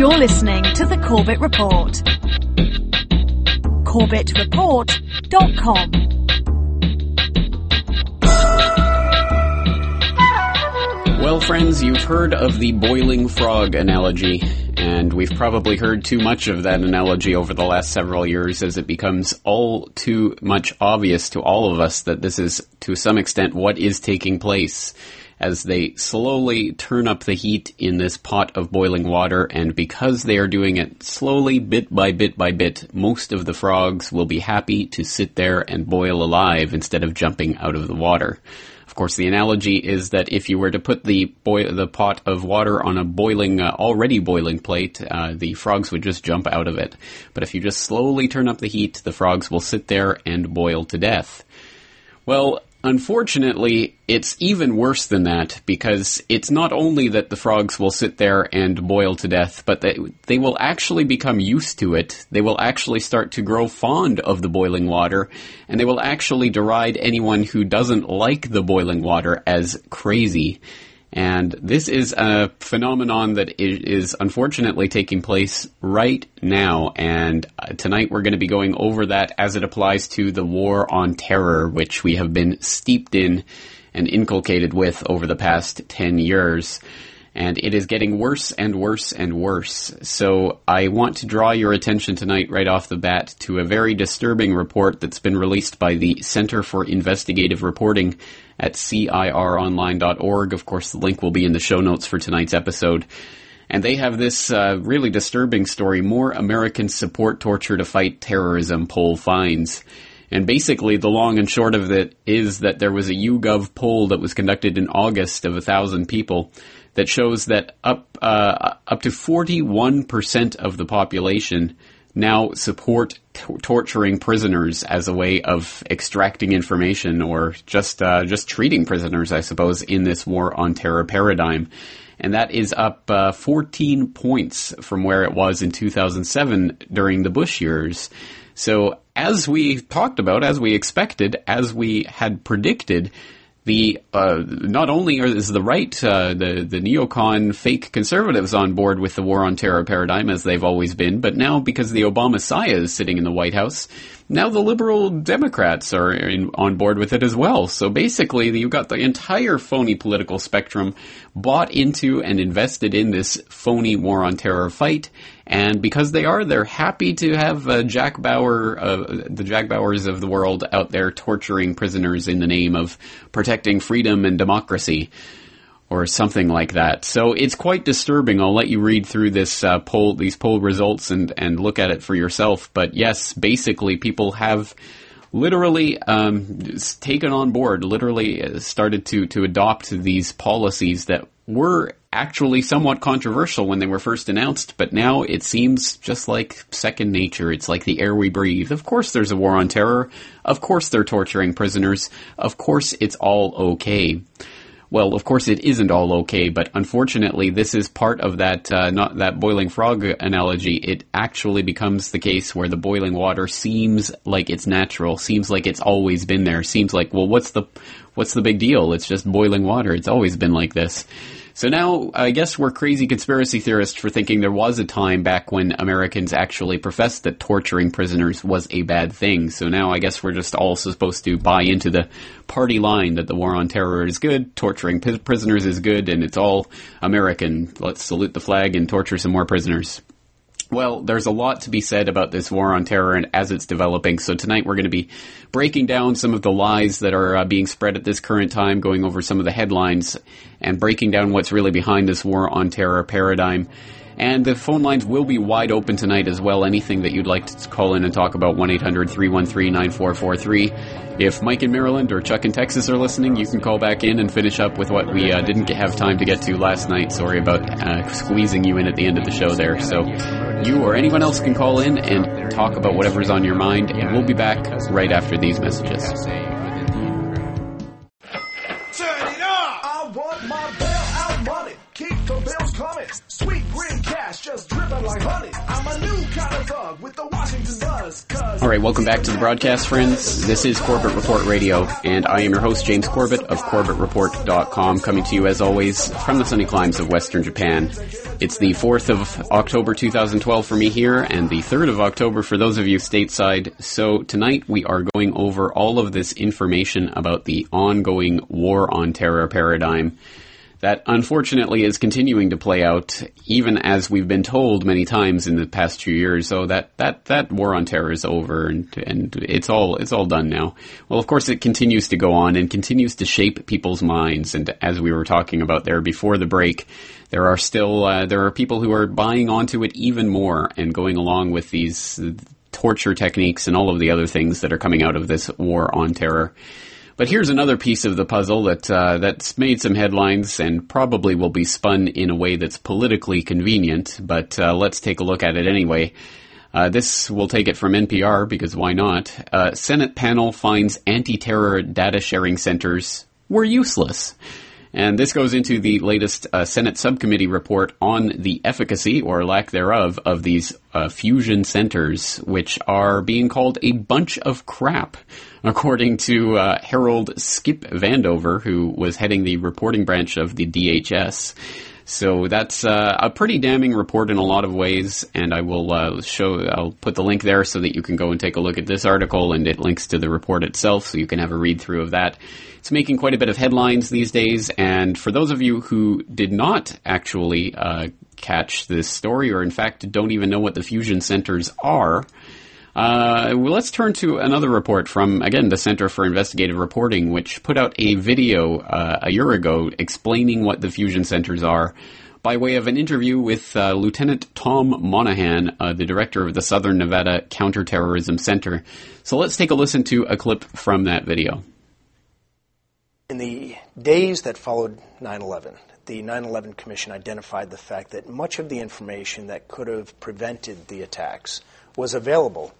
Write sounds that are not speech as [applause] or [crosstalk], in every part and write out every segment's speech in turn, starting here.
You're listening to the Corbett Report. CorbettReport.com. Well, friends, you've heard of the boiling frog analogy, and we've probably heard too much of that analogy over the last several years as it becomes all too much obvious to all of us that this is, to some extent, what is taking place as they slowly turn up the heat in this pot of boiling water, and because they are doing it slowly, bit by bit by bit, most of the frogs will be happy to sit there and boil alive instead of jumping out of the water. Of course, the analogy is that if you were to put the boi- the pot of water on a boiling, uh, already boiling plate, uh, the frogs would just jump out of it. But if you just slowly turn up the heat, the frogs will sit there and boil to death. Well, Unfortunately, it's even worse than that because it's not only that the frogs will sit there and boil to death, but they, they will actually become used to it. They will actually start to grow fond of the boiling water, and they will actually deride anyone who doesn't like the boiling water as crazy. And this is a phenomenon that is unfortunately taking place right now. And uh, tonight we're going to be going over that as it applies to the war on terror, which we have been steeped in and inculcated with over the past 10 years. And it is getting worse and worse and worse. So I want to draw your attention tonight right off the bat to a very disturbing report that's been released by the Center for Investigative Reporting at cironline.org. Of course, the link will be in the show notes for tonight's episode. And they have this uh, really disturbing story More Americans support torture to fight terrorism, poll finds. And basically, the long and short of it is that there was a YouGov poll that was conducted in August of a thousand people that shows that up uh, up to 41% of the population now support t- torturing prisoners as a way of extracting information or just uh, just treating prisoners, I suppose, in this war on terror paradigm. And that is up uh, 14 points from where it was in 2007 during the Bush years. So, as we talked about, as we expected, as we had predicted, the uh, not only is the right, uh, the the neocon fake conservatives on board with the war on terror paradigm as they've always been, but now because the Obama Messiah is sitting in the White House, now the liberal Democrats are in, on board with it as well. So basically, you've got the entire phony political spectrum bought into and invested in this phony war on terror fight. And because they are, they're happy to have uh, Jack Bauer, uh, the Jack Bauers of the world out there torturing prisoners in the name of protecting freedom and democracy or something like that. So it's quite disturbing. I'll let you read through this uh, poll, these poll results, and and look at it for yourself. But yes, basically, people have literally um, taken on board, literally uh, started to to adopt these policies that were actually somewhat controversial when they were first announced, but now it seems just like second nature. It's like the air we breathe. Of course there's a war on terror. Of course they're torturing prisoners. Of course it's all okay. Well, of course it isn't all okay, but unfortunately this is part of that, uh, not that boiling frog analogy. It actually becomes the case where the boiling water seems like it's natural, seems like it's always been there, seems like, well, what's the, what's the big deal? It's just boiling water. It's always been like this. So now, I guess we're crazy conspiracy theorists for thinking there was a time back when Americans actually professed that torturing prisoners was a bad thing. So now I guess we're just all supposed to buy into the party line that the war on terror is good, torturing prisoners is good, and it's all American. Let's salute the flag and torture some more prisoners. Well, there's a lot to be said about this war on terror and as it's developing. So tonight we're going to be breaking down some of the lies that are uh, being spread at this current time, going over some of the headlines and breaking down what's really behind this war on terror paradigm. And the phone lines will be wide open tonight as well. Anything that you'd like to call in and talk about, 1 800 313 9443. If Mike in Maryland or Chuck in Texas are listening, you can call back in and finish up with what we uh, didn't have time to get to last night. Sorry about uh, squeezing you in at the end of the show there. So you or anyone else can call in and talk about whatever's on your mind, and we'll be back right after these messages. Coming. Sweet green cash just dripping like honey. I'm a new kind of thug with the Washington buzz. All right, welcome back to the broadcast, friends. This is Corbett Report Radio, and I am your host, James Corbett of CorbettReport.com, coming to you as always from the sunny climes of Western Japan. It's the 4th of October 2012 for me here, and the 3rd of October for those of you stateside. So tonight we are going over all of this information about the ongoing war on terror paradigm that unfortunately is continuing to play out, even as we've been told many times in the past few years. So that that that war on terror is over, and and it's all it's all done now. Well, of course, it continues to go on and continues to shape people's minds. And as we were talking about there before the break, there are still uh, there are people who are buying onto it even more and going along with these torture techniques and all of the other things that are coming out of this war on terror. But here's another piece of the puzzle that uh, that's made some headlines and probably will be spun in a way that's politically convenient. But uh, let's take a look at it anyway. Uh, this will take it from NPR because why not? Uh, Senate panel finds anti-terror data sharing centers were useless. And this goes into the latest uh, Senate subcommittee report on the efficacy or lack thereof of these uh, fusion centers, which are being called a bunch of crap, [laughs] according to uh, Harold Skip Vandover, who was heading the reporting branch of the DHS. So that's uh, a pretty damning report in a lot of ways, and I will uh, show. I'll put the link there so that you can go and take a look at this article, and it links to the report itself, so you can have a read through of that. It's making quite a bit of headlines these days, and for those of you who did not actually uh, catch this story, or in fact don't even know what the fusion centers are. Uh, well, let's turn to another report from, again, the Center for Investigative Reporting, which put out a video uh, a year ago explaining what the fusion centers are by way of an interview with uh, Lieutenant Tom Monahan, uh, the director of the Southern Nevada Counterterrorism Center. So let's take a listen to a clip from that video. In the days that followed 9 11, the 9 11 Commission identified the fact that much of the information that could have prevented the attacks was available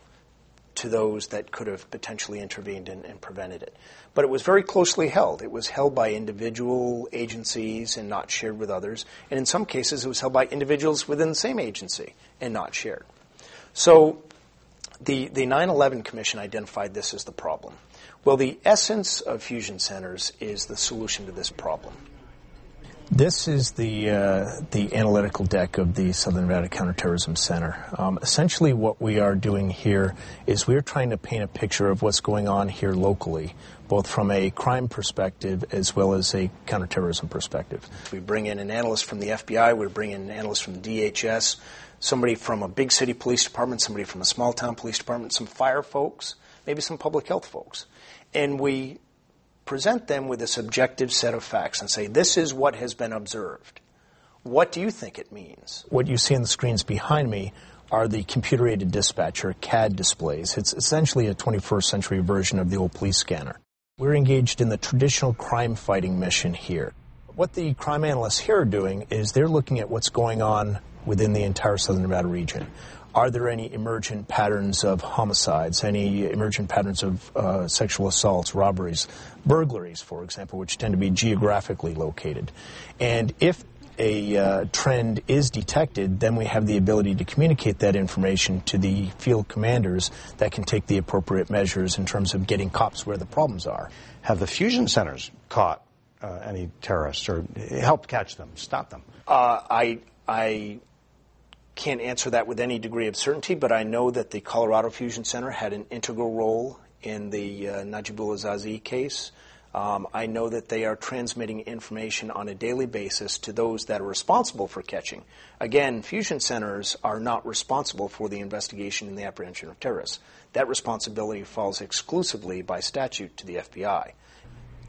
to those that could have potentially intervened and, and, prevented it. But it was very closely held. It was held by individual agencies and not shared with others. And in some cases, it was held by individuals within the same agency and not shared. So the, the 9 11 Commission identified this as the problem. Well, the essence of fusion centers is the solution to this problem. This is the uh, the analytical deck of the Southern Nevada Counterterrorism Center. Um, essentially, what we are doing here is we're trying to paint a picture of what's going on here locally, both from a crime perspective as well as a counterterrorism perspective. We bring in an analyst from the FBI, we bring in an analyst from the DHS, somebody from a big city police department, somebody from a small town police department, some fire folks, maybe some public health folks, and we present them with a subjective set of facts and say, this is what has been observed. What do you think it means? What you see on the screens behind me are the computer aided dispatcher CAD displays. It's essentially a 21st century version of the old police scanner. We're engaged in the traditional crime fighting mission here. What the crime analysts here are doing is they're looking at what's going on within the entire southern Nevada region. Are there any emergent patterns of homicides, any emergent patterns of uh, sexual assaults, robberies, burglaries, for example, which tend to be geographically located? And if a uh, trend is detected, then we have the ability to communicate that information to the field commanders that can take the appropriate measures in terms of getting cops where the problems are. Have the fusion centers caught uh, any terrorists or helped catch them, stop them? Uh, I, I can't answer that with any degree of certainty, but I know that the Colorado Fusion Center had an integral role in the uh, Najibullah Zazi case. Um, I know that they are transmitting information on a daily basis to those that are responsible for catching. Again, fusion centers are not responsible for the investigation and the apprehension of terrorists. That responsibility falls exclusively by statute to the FBI.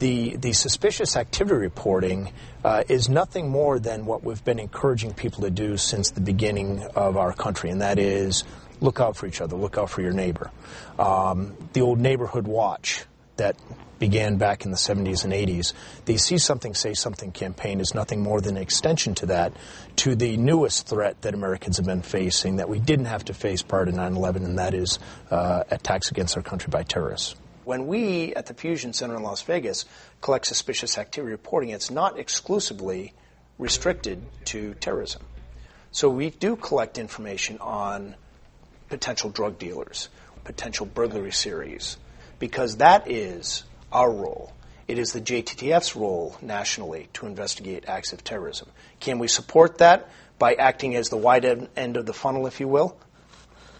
The, the suspicious activity reporting uh, is nothing more than what we've been encouraging people to do since the beginning of our country, and that is look out for each other, look out for your neighbor. Um, the old neighborhood watch that began back in the 70s and 80s, the See Something, Say Something campaign is nothing more than an extension to that, to the newest threat that Americans have been facing that we didn't have to face prior to 9 11, and that is uh, attacks against our country by terrorists. When we at the Fusion Center in Las Vegas collect suspicious activity reporting, it's not exclusively restricted to terrorism. So we do collect information on potential drug dealers, potential burglary series, because that is our role. It is the JTTF's role nationally to investigate acts of terrorism. Can we support that by acting as the wide end of the funnel, if you will?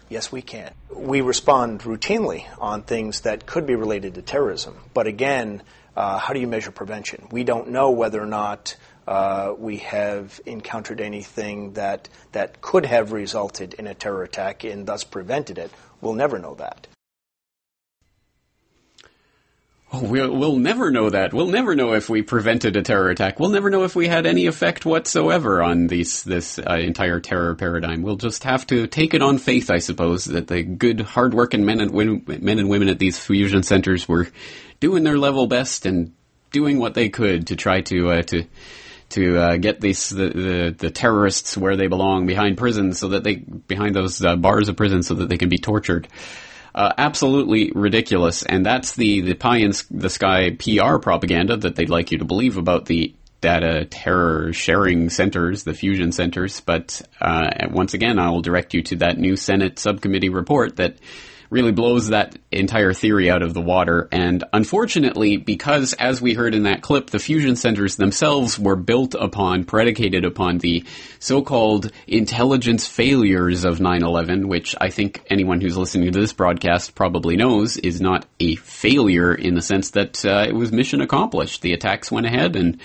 Yes, we can. We respond routinely on things that could be related to terrorism. But again, uh, how do you measure prevention? We don't know whether or not uh, we have encountered anything that that could have resulted in a terror attack and thus prevented it. We'll never know that. Oh, we'll, we'll never know that. We'll never know if we prevented a terror attack. We'll never know if we had any effect whatsoever on these, this uh, entire terror paradigm. We'll just have to take it on faith, I suppose, that the good, hardworking men and, men and women at these fusion centers were doing their level best and doing what they could to try to uh, to to uh, get these the, the, the terrorists where they belong behind prisons, so that they behind those uh, bars of prison, so that they can be tortured. Uh, absolutely ridiculous, and that's the the pie in the sky PR propaganda that they'd like you to believe about the data terror sharing centers, the fusion centers. But uh, once again, I will direct you to that new Senate subcommittee report that really blows that entire theory out of the water. And unfortunately, because as we heard in that clip, the fusion centers themselves were built upon, predicated upon the so-called intelligence failures of 9-11, which I think anyone who's listening to this broadcast probably knows is not a failure in the sense that uh, it was mission accomplished. The attacks went ahead and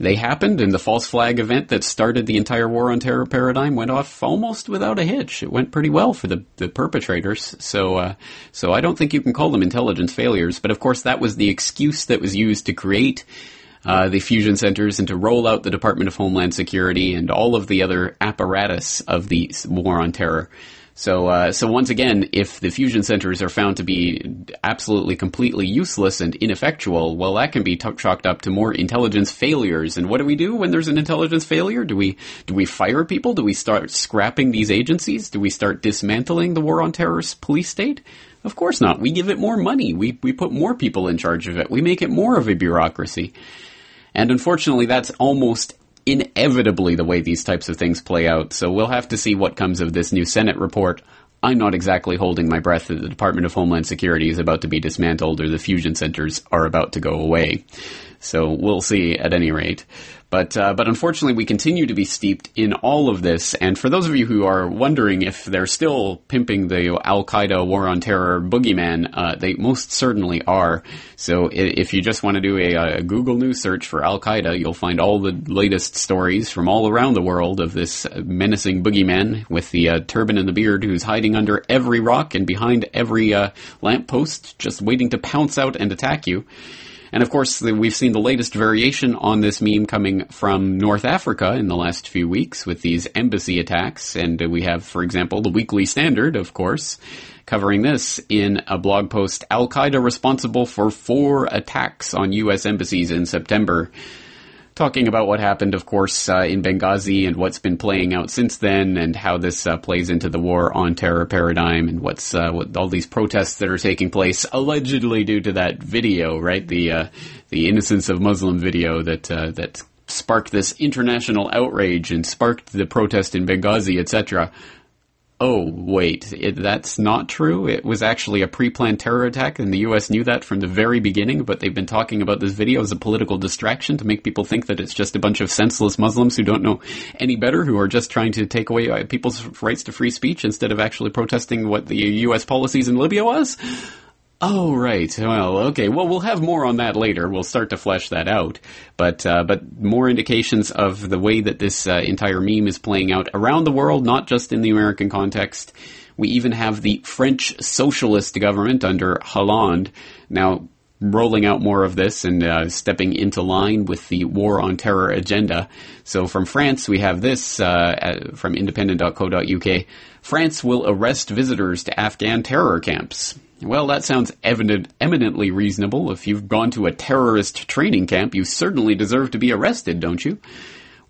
they happened, and the false flag event that started the entire war on terror paradigm went off almost without a hitch. It went pretty well for the, the perpetrators. So, uh, so I don't think you can call them intelligence failures. But of course, that was the excuse that was used to create uh, the fusion centers and to roll out the Department of Homeland Security and all of the other apparatus of the war on terror. So, uh, so once again, if the fusion centers are found to be absolutely, completely useless and ineffectual, well, that can be t- chalked up to more intelligence failures. And what do we do when there's an intelligence failure? Do we do we fire people? Do we start scrapping these agencies? Do we start dismantling the war on terrorist police state? Of course not. We give it more money. We we put more people in charge of it. We make it more of a bureaucracy. And unfortunately, that's almost inevitably the way these types of things play out. So we'll have to see what comes of this new Senate report. I'm not exactly holding my breath that the Department of Homeland Security is about to be dismantled or the fusion centers are about to go away. So we'll see at any rate. But uh, but unfortunately, we continue to be steeped in all of this. And for those of you who are wondering if they're still pimping the Al Qaeda war on terror boogeyman, uh, they most certainly are. So if you just want to do a, a Google News search for Al Qaeda, you'll find all the latest stories from all around the world of this menacing boogeyman with the uh, turban and the beard, who's hiding under every rock and behind every uh, lamppost, just waiting to pounce out and attack you. And of course, we've seen the latest variation on this meme coming from North Africa in the last few weeks with these embassy attacks. And we have, for example, the Weekly Standard, of course, covering this in a blog post. Al Qaeda responsible for four attacks on U.S. embassies in September talking about what happened, of course, uh, in Benghazi and what's been playing out since then, and how this uh, plays into the war on terror paradigm, and what's uh, what all these protests that are taking place allegedly due to that video, right? The uh, the innocence of Muslim video that uh, that sparked this international outrage and sparked the protest in Benghazi, etc oh, wait, it, that's not true. It was actually a pre-planned terror attack, and the U.S. knew that from the very beginning, but they've been talking about this video as a political distraction to make people think that it's just a bunch of senseless Muslims who don't know any better, who are just trying to take away uh, people's rights to free speech instead of actually protesting what the U.S. policies in Libya was. Oh right. Well, okay. Well, we'll have more on that later. We'll start to flesh that out. But uh, but more indications of the way that this uh, entire meme is playing out around the world, not just in the American context. We even have the French socialist government under Hollande now rolling out more of this and uh, stepping into line with the war on terror agenda. So from France, we have this uh, from independent.co.uk. France will arrest visitors to Afghan terror camps. Well, that sounds evident, eminently reasonable. If you've gone to a terrorist training camp, you certainly deserve to be arrested, don't you?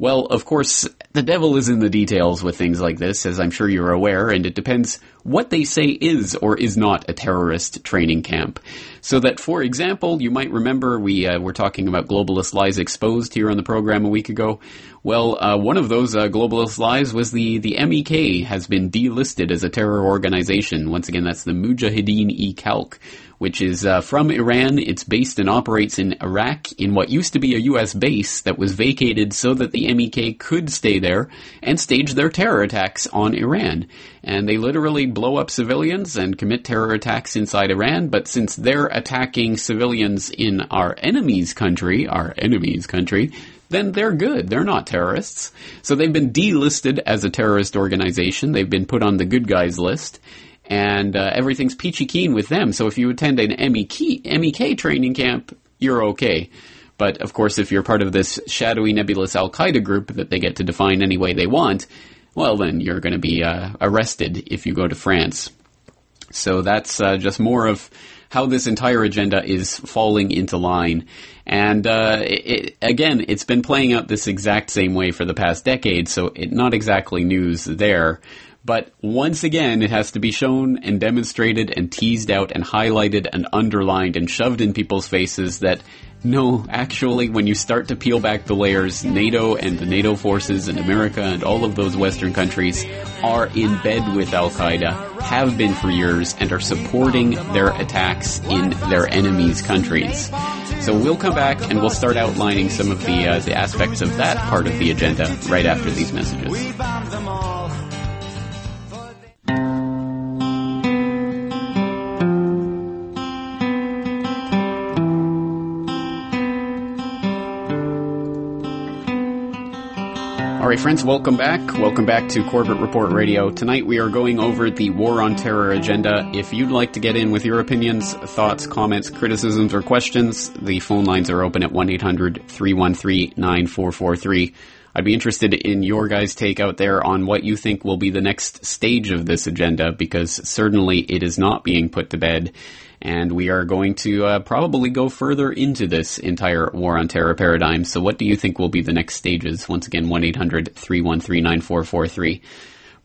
Well, of course, the devil is in the details with things like this, as I'm sure you're aware, and it depends what they say is or is not a terrorist training camp. So that, for example, you might remember we uh, were talking about globalist lies exposed here on the program a week ago. Well, uh, one of those uh, globalist lies was the the MEK has been delisted as a terror organization. Once again, that's the Mujahideen e Khalq, which is uh, from Iran. It's based and operates in Iraq in what used to be a U.S. base that was vacated so that the MEK could stay there and stage their terror attacks on Iran. And they literally blow up civilians and commit terror attacks inside Iran. But since they're attacking civilians in our enemy's country, our enemy's country, then they're good. They're not terrorists. So they've been delisted as a terrorist organization. They've been put on the good guys list and uh, everything's peachy keen with them. So if you attend an MEK, MEK training camp, you're okay. But of course, if you're part of this shadowy nebulous Al Qaeda group that they get to define any way they want, well, then you're going to be uh, arrested if you go to France. So that's uh, just more of how this entire agenda is falling into line. And uh, it, again, it's been playing out this exact same way for the past decade, so it, not exactly news there. But once again, it has to be shown and demonstrated and teased out and highlighted and underlined and shoved in people's faces that no, actually, when you start to peel back the layers, NATO and the NATO forces and America and all of those Western countries are in bed with Al Qaeda, have been for years, and are supporting their attacks in their enemies' countries. So we'll come back and we'll start outlining some of the uh, the aspects of that part of the agenda right after these messages. Right, friends, welcome back. Welcome back to Corbett Report Radio. Tonight we are going over the War on Terror agenda. If you'd like to get in with your opinions, thoughts, comments, criticisms, or questions, the phone lines are open at 1-800-313-9443. I'd be interested in your guys' take out there on what you think will be the next stage of this agenda, because certainly it is not being put to bed and we are going to uh, probably go further into this entire war on terror paradigm. So, what do you think will be the next stages? Once again, one 9443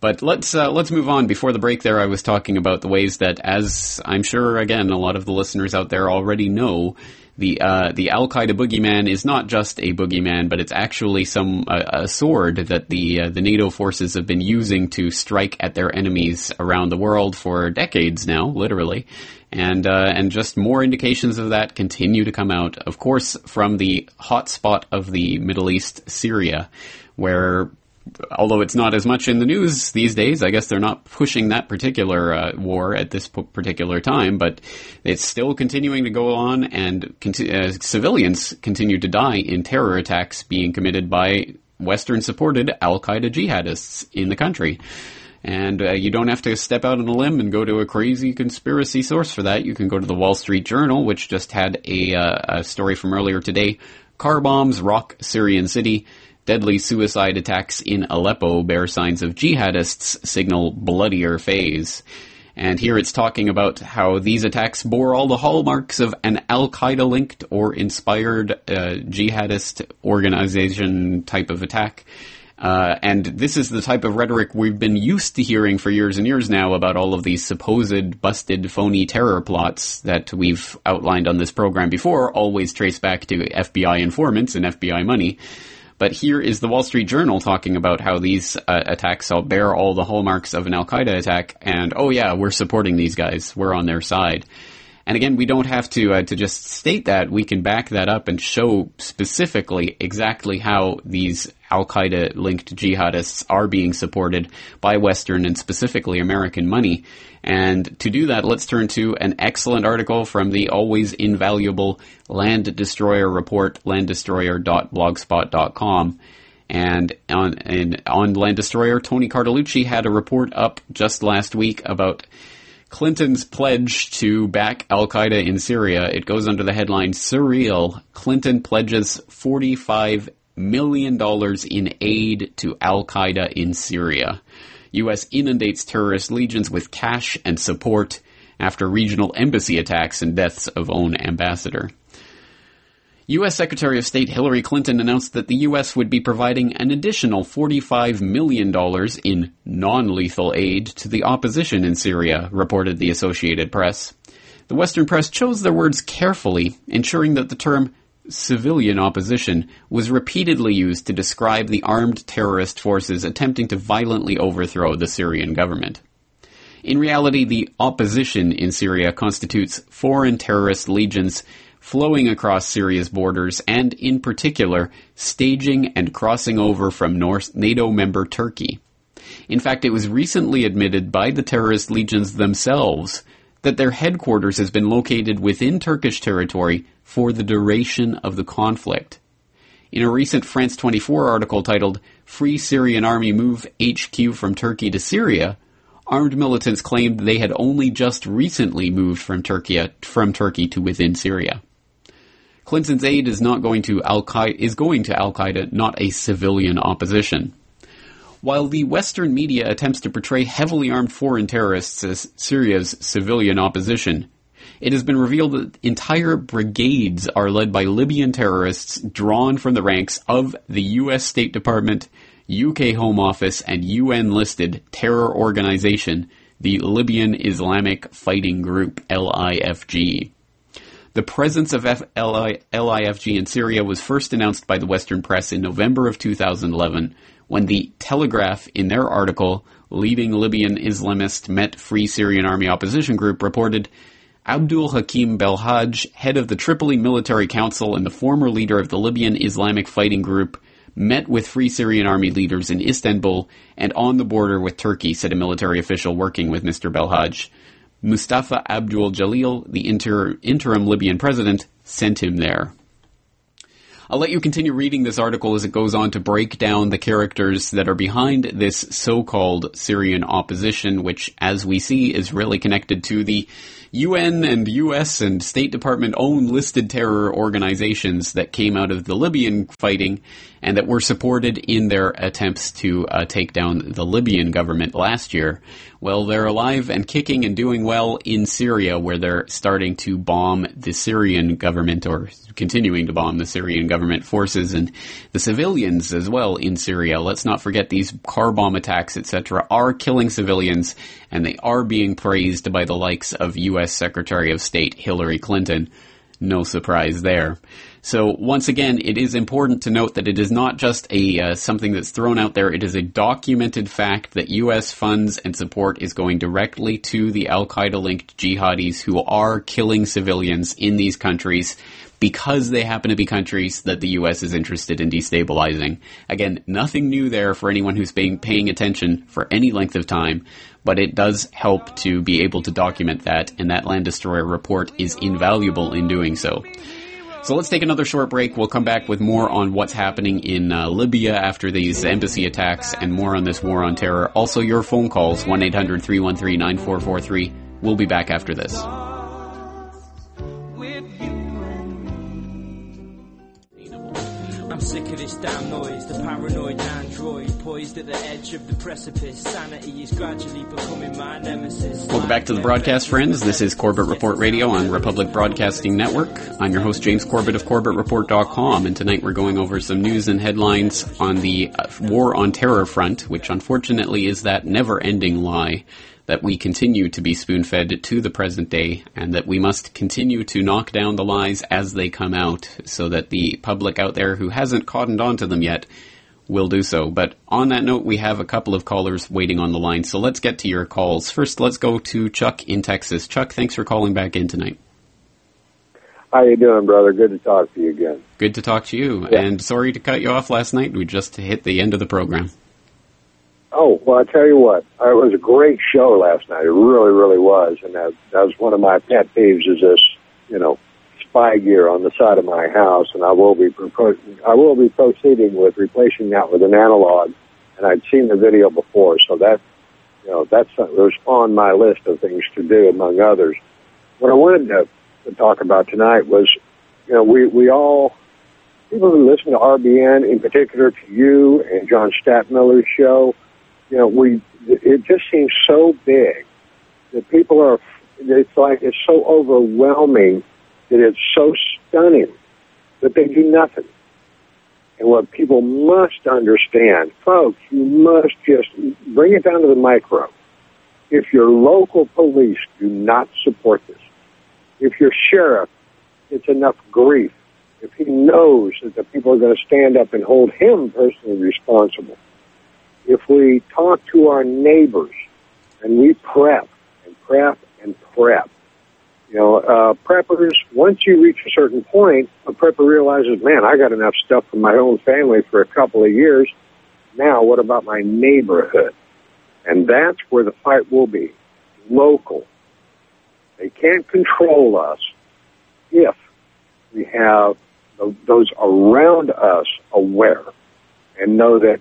But let's uh, let's move on. Before the break, there I was talking about the ways that, as I'm sure again a lot of the listeners out there already know, the uh, the Al Qaeda boogeyman is not just a boogeyman, but it's actually some uh, a sword that the uh, the NATO forces have been using to strike at their enemies around the world for decades now, literally and uh, and just more indications of that continue to come out. Of course, from the hotspot of the Middle East, Syria, where although it's not as much in the news these days, I guess they're not pushing that particular uh, war at this particular time, but it's still continuing to go on, and conti- uh, civilians continue to die in terror attacks being committed by Western supported Al Qaeda jihadists in the country. And uh, you don't have to step out on a limb and go to a crazy conspiracy source for that. You can go to the Wall Street Journal, which just had a, uh, a story from earlier today. Car bombs rock Syrian city. Deadly suicide attacks in Aleppo bear signs of jihadists signal bloodier phase. And here it's talking about how these attacks bore all the hallmarks of an Al Qaeda linked or inspired uh, jihadist organization type of attack. Uh, and this is the type of rhetoric we've been used to hearing for years and years now about all of these supposed busted phony terror plots that we've outlined on this program before, always trace back to FBI informants and FBI money. But here is the Wall Street Journal talking about how these uh, attacks all bear all the hallmarks of an Al Qaeda attack, and oh yeah, we're supporting these guys. We're on their side. And again, we don't have to uh, to just state that. We can back that up and show specifically exactly how these Al Qaeda linked jihadists are being supported by Western and specifically American money. And to do that, let's turn to an excellent article from the always invaluable Land Destroyer report, landdestroyer.blogspot.com. And on, and on Land Destroyer, Tony Cartalucci had a report up just last week about Clinton's pledge to back Al Qaeda in Syria. It goes under the headline Surreal. Clinton pledges $45 million in aid to Al Qaeda in Syria. U.S. inundates terrorist legions with cash and support after regional embassy attacks and deaths of own ambassador. U.S. Secretary of State Hillary Clinton announced that the U.S. would be providing an additional $45 million in non-lethal aid to the opposition in Syria, reported the Associated Press. The Western press chose their words carefully, ensuring that the term civilian opposition was repeatedly used to describe the armed terrorist forces attempting to violently overthrow the Syrian government. In reality, the opposition in Syria constitutes foreign terrorist legions flowing across Syria's borders and, in particular, staging and crossing over from North NATO member Turkey. In fact, it was recently admitted by the terrorist legions themselves that their headquarters has been located within Turkish territory for the duration of the conflict. In a recent France 24 article titled Free Syrian Army Move HQ from Turkey to Syria, armed militants claimed they had only just recently moved from Turkey, from Turkey to within Syria. Clinton's aid is not going to Al Qaeda is going to Al Qaeda, not a civilian opposition. While the Western media attempts to portray heavily armed foreign terrorists as Syria's civilian opposition, it has been revealed that entire brigades are led by Libyan terrorists drawn from the ranks of the U.S. State Department, UK Home Office, and UN listed terror organization, the Libyan Islamic Fighting Group, LIFG. The presence of F- LIFG in Syria was first announced by the Western press in November of 2011 when the Telegraph, in their article, Leading Libyan Islamist Met Free Syrian Army Opposition Group, reported Abdul Hakim Belhaj, head of the Tripoli Military Council and the former leader of the Libyan Islamic Fighting Group, met with Free Syrian Army leaders in Istanbul and on the border with Turkey, said a military official working with Mr. Belhaj. Mustafa Abdul Jalil, the inter- interim Libyan president, sent him there. I'll let you continue reading this article as it goes on to break down the characters that are behind this so-called Syrian opposition, which, as we see, is really connected to the UN and US and State Department owned listed terror organizations that came out of the Libyan fighting and that were supported in their attempts to uh, take down the Libyan government last year. Well, they're alive and kicking and doing well in Syria where they're starting to bomb the Syrian government or continuing to bomb the Syrian government forces and the civilians as well in Syria. Let's not forget these car bomb attacks, etc., are killing civilians and they are being praised by the likes of U.S. Secretary of State Hillary Clinton. No surprise there. So once again, it is important to note that it is not just a uh, something that's thrown out there. It is a documented fact that U.S. funds and support is going directly to the Al Qaeda linked jihadis who are killing civilians in these countries because they happen to be countries that the U.S. is interested in destabilizing. Again, nothing new there for anyone who's been paying attention for any length of time, but it does help to be able to document that, and that Land Destroyer report is invaluable in doing so. So let's take another short break. We'll come back with more on what's happening in uh, Libya after these embassy attacks and more on this war on terror. Also, your phone calls, 1 800 313 9443. We'll be back after this. Sick of this damn noise, the paranoid android poised at the edge of the precipice. Sanity is gradually becoming my nemesis. Welcome back to the broadcast, friends. This is Corbett Report Radio on Republic Broadcasting Network. I'm your host, James Corbett of CorbettReport.com, and tonight we're going over some news and headlines on the uh, war on terror front, which unfortunately is that never-ending lie that we continue to be spoon fed to the present day and that we must continue to knock down the lies as they come out so that the public out there who hasn't cottoned onto them yet will do so. But on that note, we have a couple of callers waiting on the line. So let's get to your calls. First, let's go to Chuck in Texas. Chuck, thanks for calling back in tonight. How you doing, brother? Good to talk to you again. Good to talk to you. Yeah. And sorry to cut you off last night. We just hit the end of the program. Oh, well, I tell you what, uh, it was a great show last night. It really, really was. And that, that was one of my pet peeves is this, you know, spy gear on the side of my house. And I will be, propo- I will be proceeding with replacing that with an analog. And I'd seen the video before, so that, you know, that's, uh, was on my list of things to do among others. What I wanted to, to talk about tonight was, you know, we, we all, people who listen to RBN, in particular to you and John Stadtmiller's show, you know, we it just seems so big that people are. It's like it's so overwhelming that it's so stunning that they do nothing. And what people must understand, folks, you must just bring it down to the micro. If your local police do not support this, if your sheriff gets enough grief, if he knows that the people are going to stand up and hold him personally responsible, if we talk to our neighbors and we prep and prep and prep, you know, uh, preppers, once you reach a certain point, a prepper realizes, man, I got enough stuff for my own family for a couple of years. Now, what about my neighborhood? And that's where the fight will be. Local. They can't control us if we have those around us aware and know that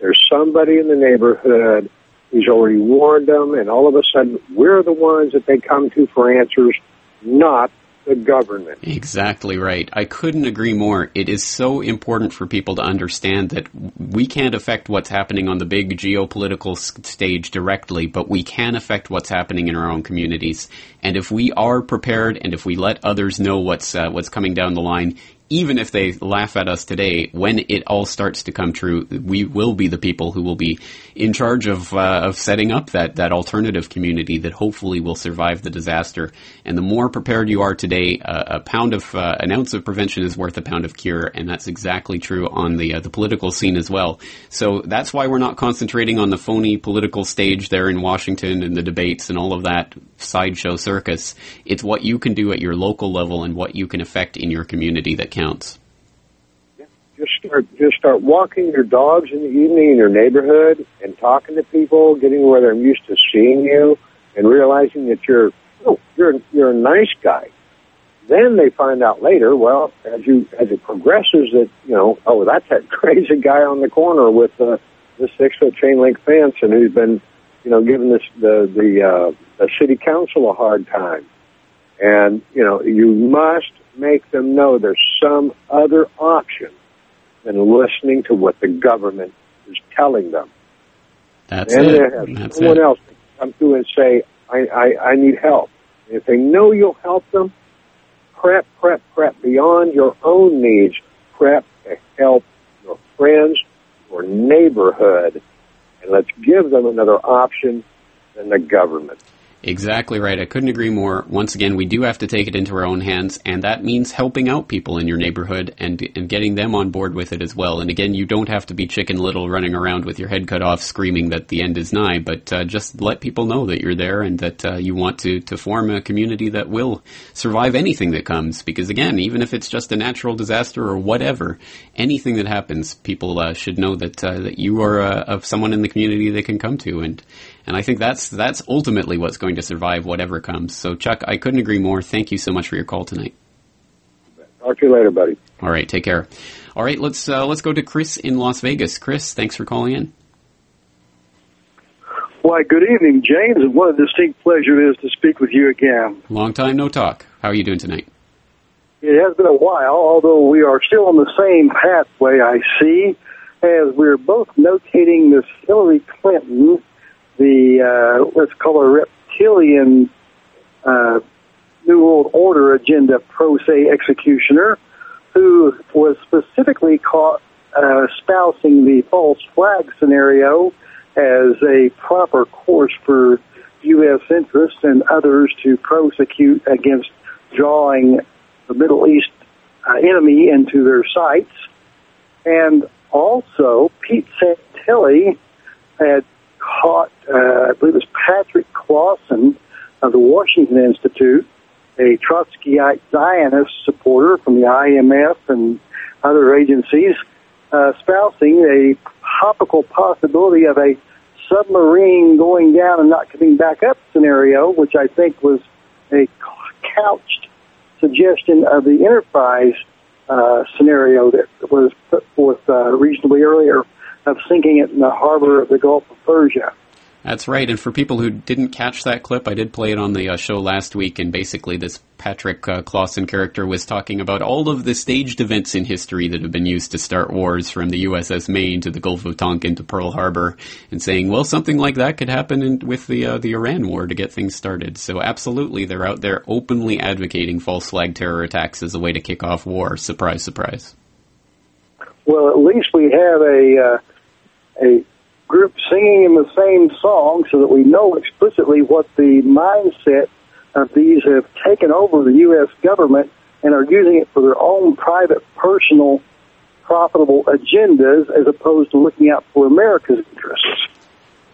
there's somebody in the neighborhood who's already warned them, and all of a sudden we're the ones that they come to for answers, not the government. Exactly right. I couldn't agree more. It is so important for people to understand that we can't affect what's happening on the big geopolitical stage directly, but we can affect what's happening in our own communities. And if we are prepared and if we let others know what's uh, what's coming down the line, even if they laugh at us today, when it all starts to come true, we will be the people who will be in charge of uh, of setting up that that alternative community that hopefully will survive the disaster. And the more prepared you are today, uh, a pound of uh, an ounce of prevention is worth a pound of cure, and that's exactly true on the uh, the political scene as well. So that's why we're not concentrating on the phony political stage there in Washington and the debates and all of that sideshow circus. It's what you can do at your local level and what you can affect in your community that counts. Just start, just start walking your dogs in the evening in your neighborhood and talking to people, getting where they're used to seeing you, and realizing that you're, oh, you're, you're a nice guy. Then they find out later, well, as you as it progresses, that you know, oh, that's that [laughs] crazy guy on the corner with the the six foot chain link fence, and who's been, you know, giving this the the uh, the city council a hard time. And you know, you must make them know there's some other option than listening to what the government is telling them. That's and it. That's someone it. else come through and say, I, I, I need help. And if they know you'll help them, prep, prep, prep beyond your own needs. Prep to help your friends, your neighborhood, and let's give them another option than the government. Exactly right. I couldn't agree more. Once again, we do have to take it into our own hands, and that means helping out people in your neighborhood and and getting them on board with it as well. And again, you don't have to be chicken little running around with your head cut off screaming that the end is nigh, but uh, just let people know that you're there and that uh, you want to, to form a community that will survive anything that comes. Because again, even if it's just a natural disaster or whatever, anything that happens, people uh, should know that uh, that you are uh, of someone in the community they can come to and and I think that's that's ultimately what's going to survive whatever comes. So, Chuck, I couldn't agree more. Thank you so much for your call tonight. Talk to you later, buddy. All right, take care. All right, let's uh, let's go to Chris in Las Vegas. Chris, thanks for calling in. Why, good evening, James, and what a distinct pleasure it is to speak with you again. Long time no talk. How are you doing tonight? It has been a while, although we are still on the same pathway, I see, as we're both notating this Hillary Clinton, the, uh, let's call her reptilian, uh, New World Order agenda pro se executioner, who was specifically caught uh, espousing the false flag scenario as a proper course for U.S. interests and others to prosecute against drawing the Middle East uh, enemy into their sights. And also, Pete Santilli had caught, uh, I believe it was Patrick Clawson of the Washington Institute, a Trotskyite Zionist supporter from the IMF and other agencies, uh, a topical possibility of a submarine going down and not coming back up scenario, which I think was a couched suggestion of the Enterprise uh, scenario that was put forth uh, reasonably earlier of sinking it in the harbor of the Gulf of Persia. That's right. And for people who didn't catch that clip, I did play it on the uh, show last week, and basically this Patrick uh, Clawson character was talking about all of the staged events in history that have been used to start wars, from the USS Maine to the Gulf of Tonkin to Pearl Harbor, and saying, well, something like that could happen in, with the uh, the Iran war to get things started. So absolutely, they're out there openly advocating false flag terror attacks as a way to kick off war. Surprise, surprise. Well, at least we have a uh, a group singing in the same song so that we know explicitly what the mindset of these have taken over the U.S. government and are using it for their own private, personal, profitable agendas as opposed to looking out for America's interests.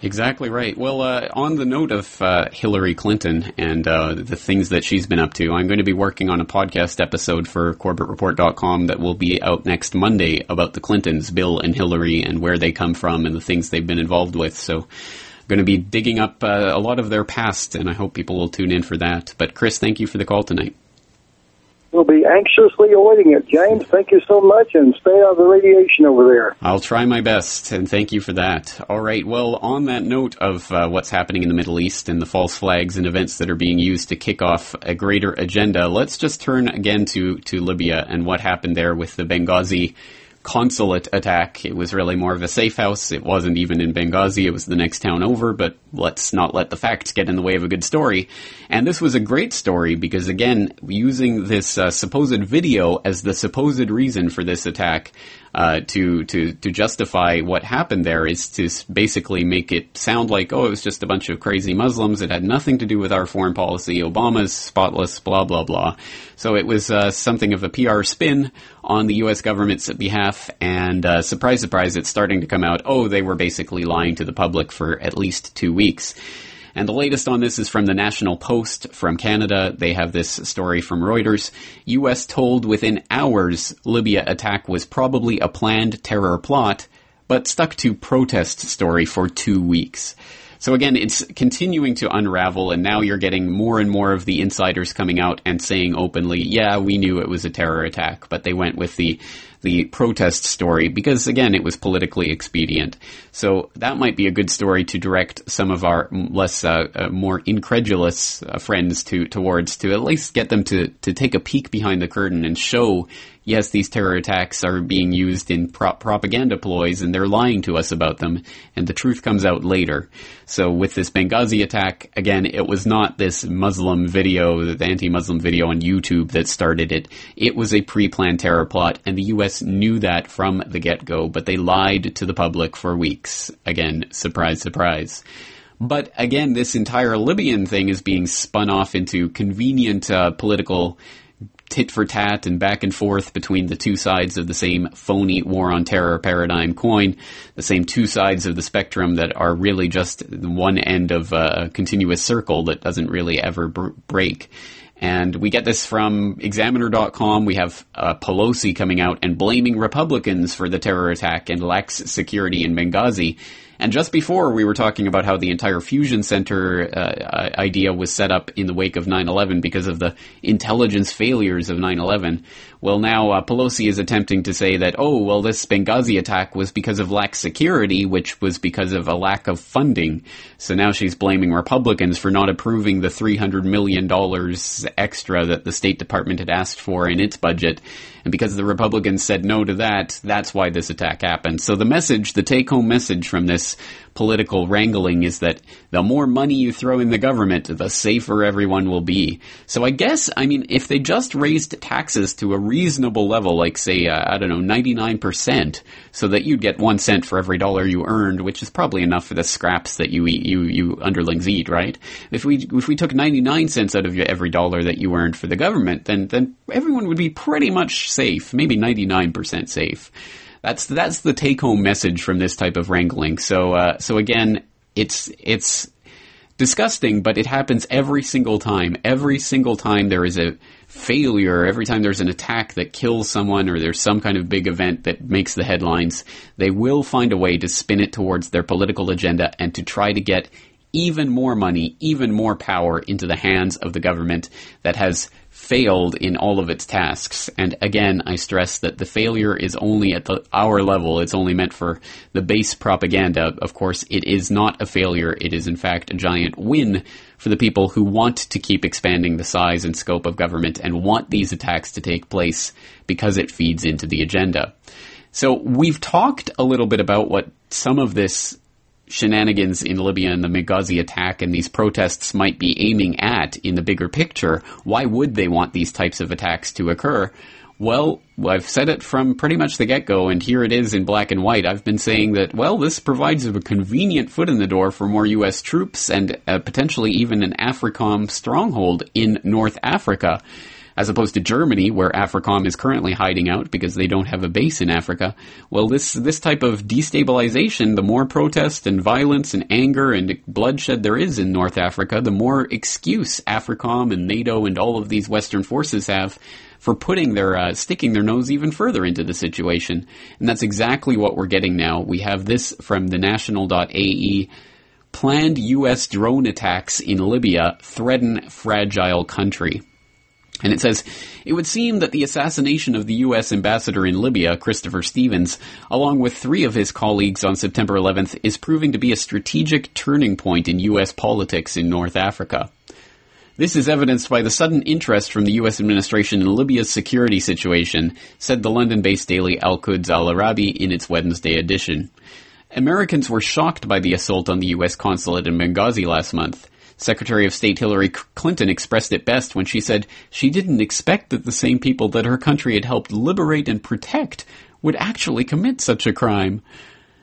Exactly right. Well, uh, on the note of uh, Hillary Clinton and uh, the things that she's been up to, I'm going to be working on a podcast episode for CorbettReport.com that will be out next Monday about the Clintons, Bill and Hillary, and where they come from and the things they've been involved with. So, I'm going to be digging up uh, a lot of their past, and I hope people will tune in for that. But, Chris, thank you for the call tonight. We'll be anxiously awaiting it. James, thank you so much and stay out of the radiation over there. I'll try my best, and thank you for that. All right, well, on that note of uh, what's happening in the Middle East and the false flags and events that are being used to kick off a greater agenda, let's just turn again to, to Libya and what happened there with the Benghazi consulate attack. It was really more of a safe house. It wasn't even in Benghazi. It was the next town over, but let's not let the facts get in the way of a good story. And this was a great story because again, using this uh, supposed video as the supposed reason for this attack, uh, to to to justify what happened there is to basically make it sound like oh it was just a bunch of crazy Muslims. It had nothing to do with our foreign policy. Obama's spotless. Blah blah blah. So it was uh, something of a PR spin on the U.S. government's behalf. And uh, surprise surprise, it's starting to come out. Oh, they were basically lying to the public for at least two weeks. And the latest on this is from the National Post from Canada. They have this story from Reuters. U.S. told within hours Libya attack was probably a planned terror plot, but stuck to protest story for two weeks. So again, it's continuing to unravel, and now you're getting more and more of the insiders coming out and saying openly, yeah, we knew it was a terror attack, but they went with the the protest story because again it was politically expedient. So that might be a good story to direct some of our less uh, uh, more incredulous uh, friends to towards to at least get them to to take a peek behind the curtain and show yes, these terror attacks are being used in pro- propaganda ploys and they're lying to us about them, and the truth comes out later. So with this Benghazi attack, again, it was not this Muslim video, the anti-Muslim video on YouTube that started it. It was a pre-planned terror plot, and the U.S. knew that from the get-go, but they lied to the public for weeks. Again, surprise, surprise. But again, this entire Libyan thing is being spun off into convenient uh, political tit for tat and back and forth between the two sides of the same phony war on terror paradigm coin, the same two sides of the spectrum that are really just one end of a continuous circle that doesn't really ever br- break. And we get this from Examiner.com. We have uh, Pelosi coming out and blaming Republicans for the terror attack and lax security in Benghazi. And just before, we were talking about how the entire fusion center uh, idea was set up in the wake of 9/11 because of the intelligence failures of 9/11. Well, now uh, Pelosi is attempting to say that, oh, well, this Benghazi attack was because of lax security, which was because of a lack of funding. So now she's blaming Republicans for not approving the $300 million extra that the State Department had asked for in its budget. And because the Republicans said no to that, that's why this attack happened. So the message, the take home message from this political wrangling is that the more money you throw in the government, the safer everyone will be. So I guess, I mean, if they just raised taxes to a reasonable level, like say, uh, I don't know, 99%, so that you'd get one cent for every dollar you earned, which is probably enough for the scraps that you eat, you, you underlings eat, right? If we, if we took 99 cents out of every dollar that you earned for the government, then, then everyone would be pretty much safe, maybe 99% safe. That's that's the take home message from this type of wrangling. So uh, so again, it's it's disgusting, but it happens every single time. Every single time there is a failure, every time there's an attack that kills someone or there's some kind of big event that makes the headlines, they will find a way to spin it towards their political agenda and to try to get even more money, even more power into the hands of the government that has failed in all of its tasks. And again, I stress that the failure is only at the our level. It's only meant for the base propaganda. Of course, it is not a failure. It is in fact a giant win for the people who want to keep expanding the size and scope of government and want these attacks to take place because it feeds into the agenda. So we've talked a little bit about what some of this shenanigans in Libya and the Benghazi attack and these protests might be aiming at in the bigger picture, why would they want these types of attacks to occur? Well, I've said it from pretty much the get-go, and here it is in black and white. I've been saying that, well, this provides a convenient foot in the door for more U.S. troops and uh, potentially even an AFRICOM stronghold in North Africa as opposed to Germany, where AFRICOM is currently hiding out because they don't have a base in Africa. Well, this this type of destabilization, the more protest and violence and anger and bloodshed there is in North Africa, the more excuse AFRICOM and NATO and all of these Western forces have for putting their uh, sticking their nose even further into the situation. And that's exactly what we're getting now. We have this from the national.ae planned US drone attacks in Libya threaten fragile country. And it says, it would seem that the assassination of the U.S. ambassador in Libya, Christopher Stevens, along with three of his colleagues on September 11th, is proving to be a strategic turning point in U.S. politics in North Africa. This is evidenced by the sudden interest from the U.S. administration in Libya's security situation, said the London-based daily Al-Quds Al-Arabi in its Wednesday edition. Americans were shocked by the assault on the U.S. consulate in Benghazi last month. Secretary of State Hillary Clinton expressed it best when she said she didn't expect that the same people that her country had helped liberate and protect would actually commit such a crime.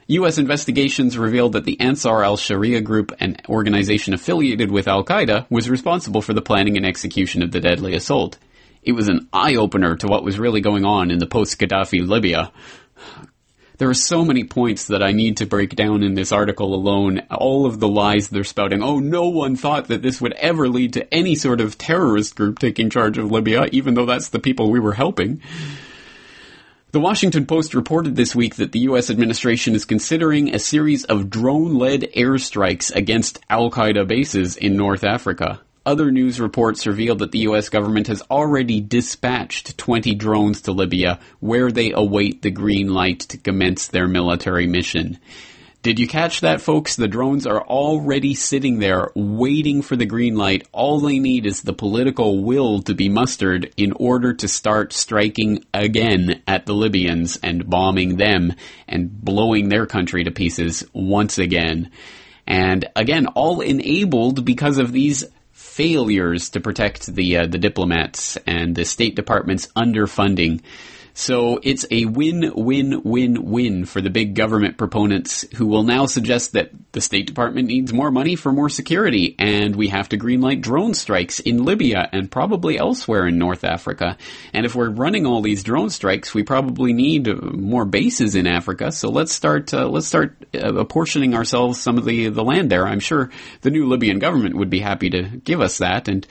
U.S. investigations revealed that the Ansar al-Sharia group, an organization affiliated with al-Qaeda, was responsible for the planning and execution of the deadly assault. It was an eye-opener to what was really going on in the post-Gaddafi Libya. There are so many points that I need to break down in this article alone. All of the lies they're spouting. Oh, no one thought that this would ever lead to any sort of terrorist group taking charge of Libya, even though that's the people we were helping. The Washington Post reported this week that the U.S. administration is considering a series of drone-led airstrikes against Al-Qaeda bases in North Africa. Other news reports reveal that the U.S. government has already dispatched 20 drones to Libya, where they await the green light to commence their military mission. Did you catch that, folks? The drones are already sitting there waiting for the green light. All they need is the political will to be mustered in order to start striking again at the Libyans and bombing them and blowing their country to pieces once again. And again, all enabled because of these failures to protect the uh, the diplomats and the State Department's underfunding. So it's a win-win-win-win for the big government proponents who will now suggest that the State Department needs more money for more security and we have to greenlight drone strikes in Libya and probably elsewhere in North Africa. And if we're running all these drone strikes, we probably need more bases in Africa. So let's start uh, let's start uh, apportioning ourselves some of the the land there. I'm sure the new Libyan government would be happy to give us that and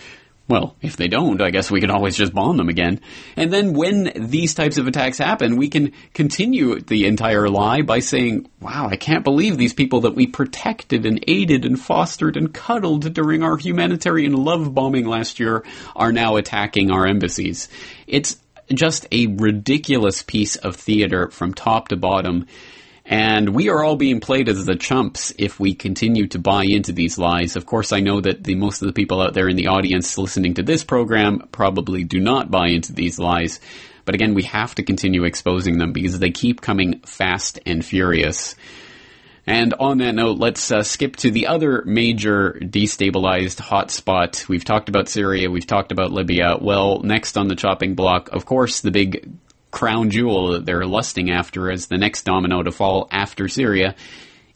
well, if they don't, I guess we can always just bomb them again. And then when these types of attacks happen, we can continue the entire lie by saying, wow, I can't believe these people that we protected and aided and fostered and cuddled during our humanitarian love bombing last year are now attacking our embassies. It's just a ridiculous piece of theater from top to bottom. And we are all being played as the chumps if we continue to buy into these lies. Of course, I know that the most of the people out there in the audience listening to this program probably do not buy into these lies. But again, we have to continue exposing them because they keep coming fast and furious. And on that note, let's uh, skip to the other major destabilized hotspot. We've talked about Syria, we've talked about Libya. Well, next on the chopping block, of course, the big crown jewel that they're lusting after as the next domino to fall after Syria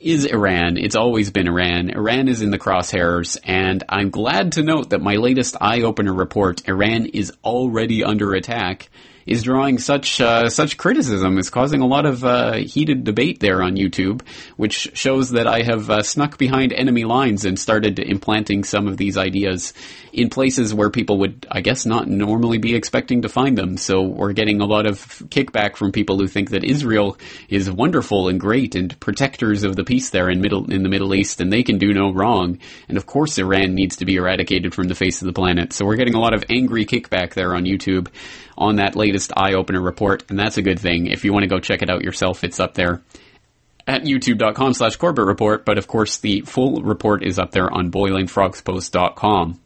is Iran. It's always been Iran. Iran is in the crosshairs, and I'm glad to note that my latest eye opener report, Iran is already under attack. Is drawing such uh, such criticism. Is causing a lot of uh, heated debate there on YouTube, which shows that I have uh, snuck behind enemy lines and started implanting some of these ideas in places where people would, I guess, not normally be expecting to find them. So we're getting a lot of kickback from people who think that Israel is wonderful and great and protectors of the peace there in middle in the Middle East, and they can do no wrong. And of course, Iran needs to be eradicated from the face of the planet. So we're getting a lot of angry kickback there on YouTube on that latest eye opener report, and that's a good thing. If you want to go check it out yourself, it's up there at youtube.com slash Corbett Report, but of course the full report is up there on boilingfrogspost.com.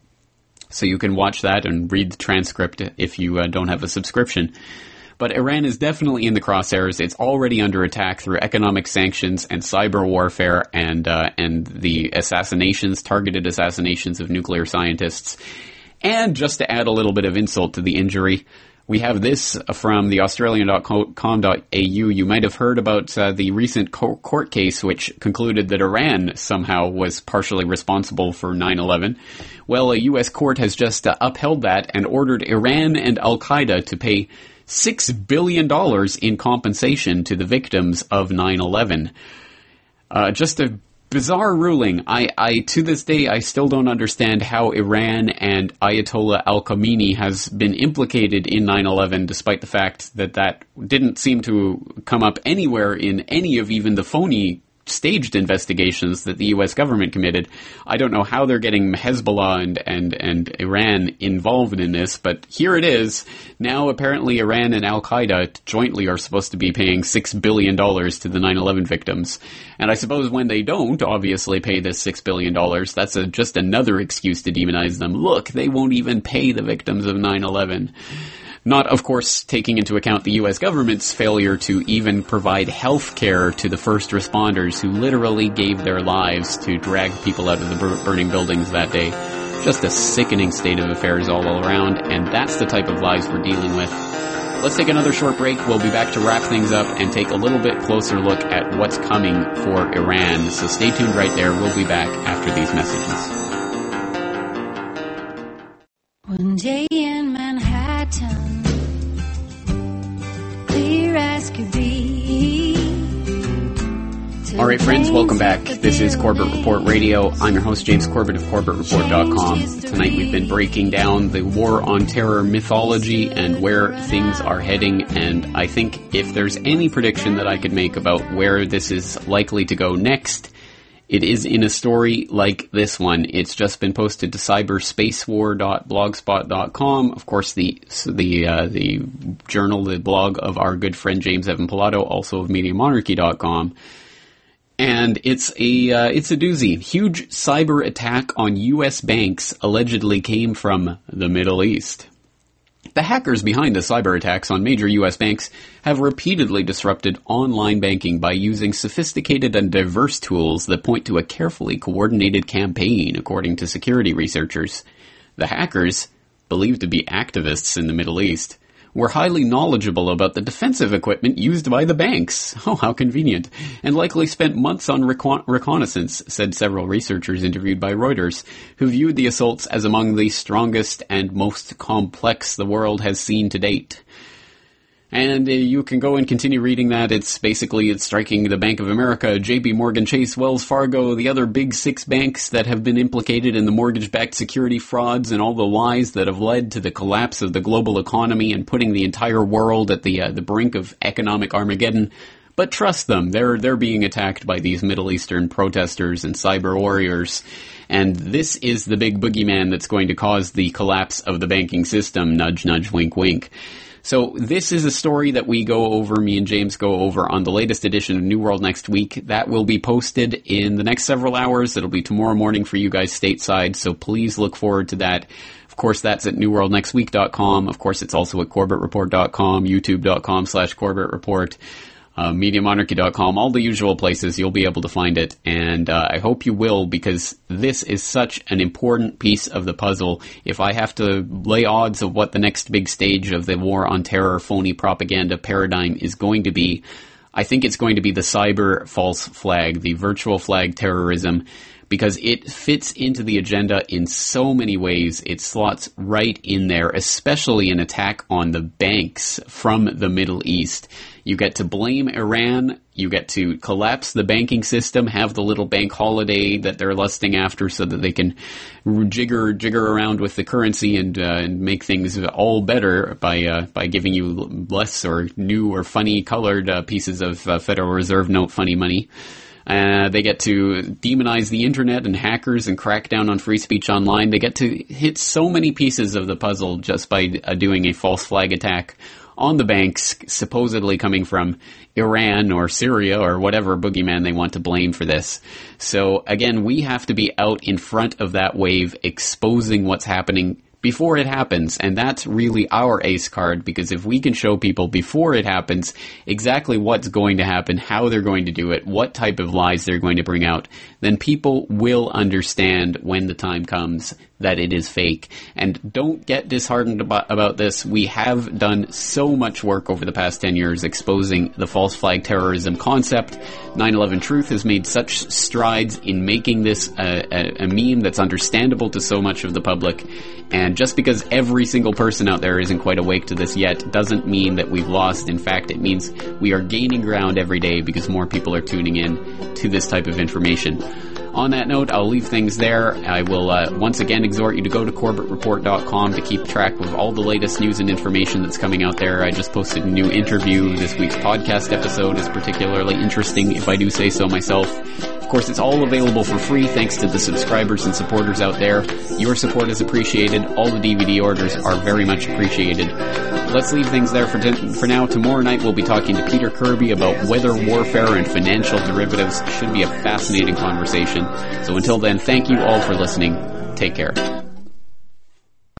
So you can watch that and read the transcript if you uh, don't have a subscription. But Iran is definitely in the crosshairs. It's already under attack through economic sanctions and cyber warfare and uh, and the assassinations, targeted assassinations of nuclear scientists. And just to add a little bit of insult to the injury, we have this from the Australian.com.au. You might have heard about uh, the recent co- court case which concluded that Iran somehow was partially responsible for 9-11. Well, a U.S. court has just uh, upheld that and ordered Iran and Al Qaeda to pay $6 billion in compensation to the victims of 9-11. Uh, just a bizarre ruling. I, I, to this day, I still don't understand how Iran and Ayatollah Ali Khamenei has been implicated in 9/11, despite the fact that that didn't seem to come up anywhere in any of even the phony staged investigations that the U.S. government committed. I don't know how they're getting Hezbollah and, and, and Iran involved in this, but here it is. Now apparently Iran and Al Qaeda jointly are supposed to be paying $6 billion to the 9-11 victims. And I suppose when they don't obviously pay this $6 billion, that's a, just another excuse to demonize them. Look, they won't even pay the victims of 9-11. Not, of course, taking into account the U.S. government's failure to even provide health care to the first responders who literally gave their lives to drag people out of the burning buildings that day. Just a sickening state of affairs all around, and that's the type of lives we're dealing with. Let's take another short break. We'll be back to wrap things up and take a little bit closer look at what's coming for Iran. So stay tuned right there. We'll be back after these messages. One day in Manhattan, clear as could be. All right, friends, welcome back. This is Corbett Report Radio. I'm your host, James Corbett of CorbettReport.com. Tonight we've been breaking down the War on Terror mythology and where things are heading, and I think if there's any prediction that I could make about where this is likely to go next, it is in a story like this one. It's just been posted to cyberspacewar.blogspot.com. Of course, the the uh, the journal, the blog of our good friend James Evan Pilato, also of MediaMonarchy.com. And it's a uh, it's a doozy. Huge cyber attack on U.S. banks allegedly came from the Middle East. The hackers behind the cyber attacks on major US banks have repeatedly disrupted online banking by using sophisticated and diverse tools that point to a carefully coordinated campaign, according to security researchers. The hackers, believed to be activists in the Middle East, were highly knowledgeable about the defensive equipment used by the banks. [laughs] Oh, how convenient. And likely spent months on recon- reconnaissance, said several researchers interviewed by Reuters, who viewed the assaults as among the strongest and most complex the world has seen to date. And uh, you can go and continue reading that. It's basically it's striking the Bank of America, J.P. Morgan Chase, Wells Fargo, the other big six banks that have been implicated in the mortgage-backed security frauds and all the lies that have led to the collapse of the global economy and putting the entire world at the uh, the brink of economic Armageddon. But trust them, they're they're being attacked by these Middle Eastern protesters and cyber warriors. And this is the big boogeyman that's going to cause the collapse of the banking system. Nudge, nudge, wink, wink. So this is a story that we go over, me and James go over on the latest edition of New World next week. That will be posted in the next several hours. It'll be tomorrow morning for you guys stateside, so please look forward to that. Of course, that's at newworldnextweek.com. Of course, it's also at corbettreport.com, youtube.com slash corbettreport uh, MediaMonarchy.com, all the usual places. You'll be able to find it, and uh, I hope you will because this is such an important piece of the puzzle. If I have to lay odds of what the next big stage of the war on terror, phony propaganda paradigm is going to be, I think it's going to be the cyber false flag, the virtual flag terrorism, because it fits into the agenda in so many ways. It slots right in there, especially an attack on the banks from the Middle East. You get to blame Iran. You get to collapse the banking system, have the little bank holiday that they're lusting after so that they can jigger, jigger around with the currency and, uh, and make things all better by, uh, by giving you less or new or funny colored uh, pieces of uh, Federal Reserve note funny money. Uh, they get to demonize the internet and hackers and crack down on free speech online. They get to hit so many pieces of the puzzle just by uh, doing a false flag attack on the banks, supposedly coming from Iran or Syria or whatever boogeyman they want to blame for this. So again, we have to be out in front of that wave, exposing what's happening before it happens. And that's really our ace card because if we can show people before it happens exactly what's going to happen, how they're going to do it, what type of lies they're going to bring out, then people will understand when the time comes that it is fake. And don't get disheartened about, about this. We have done so much work over the past 10 years exposing the false flag terrorism concept. 9-11 Truth has made such strides in making this a, a, a meme that's understandable to so much of the public. And just because every single person out there isn't quite awake to this yet doesn't mean that we've lost. In fact, it means we are gaining ground every day because more people are tuning in to this type of information. On that note, I'll leave things there. I will uh, once again exhort you to go to CorbettReport.com to keep track of all the latest news and information that's coming out there. I just posted a new interview. This week's podcast episode is particularly interesting, if I do say so myself. Of course, it's all available for free thanks to the subscribers and supporters out there. Your support is appreciated. All the DVD orders are very much appreciated. Let's leave things there for, for now. Tomorrow night we'll be talking to Peter Kirby about weather warfare and financial derivatives. Should be a fascinating conversation. So until then, thank you all for listening. Take care.